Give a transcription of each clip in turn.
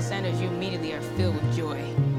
Hear Sanders, you immediately are filled with joy.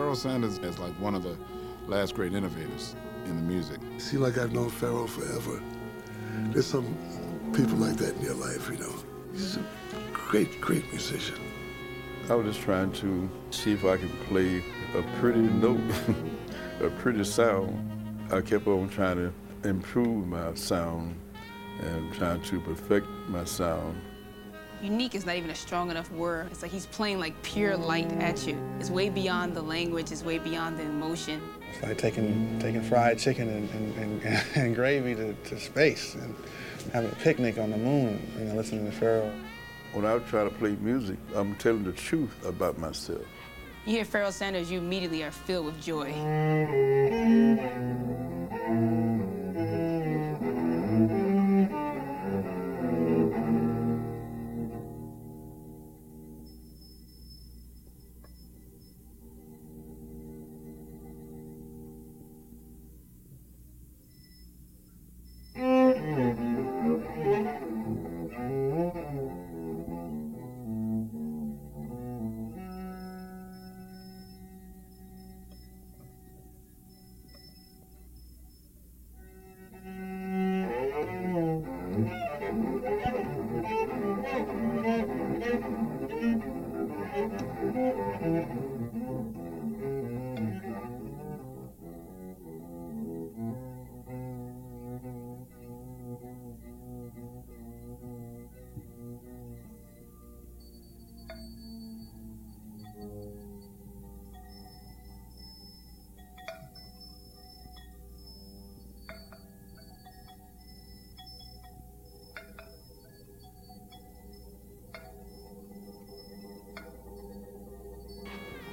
Pharoah Sanders is like one of the last great innovators in the music. See, like I've known Pharoah forever. There's some people like that in your life, you know. He's a great, great musician. I was just trying to see if I could play a pretty note, a pretty sound. I kept on trying to improve my sound and trying to perfect my sound. Unique is not even a strong enough word. It's like he's playing like pure light at you. It's way beyond the language, it's way beyond the emotion. It's like taking taking fried chicken and, and, and, and gravy to, to space and having a picnic on the moon, you know, listening to Pharoah. When I try to play music, I'm telling the truth about myself. You hear Pharoah Sanders, you immediately are filled with joy.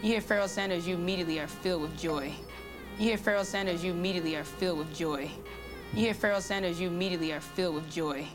You hear Pharoah Sanders, you immediately are filled with joy. You hear Pharoah Sanders, you immediately are filled with joy. You hear Pharoah Sanders, you immediately are filled with joy.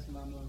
Simam luôn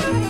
Bye.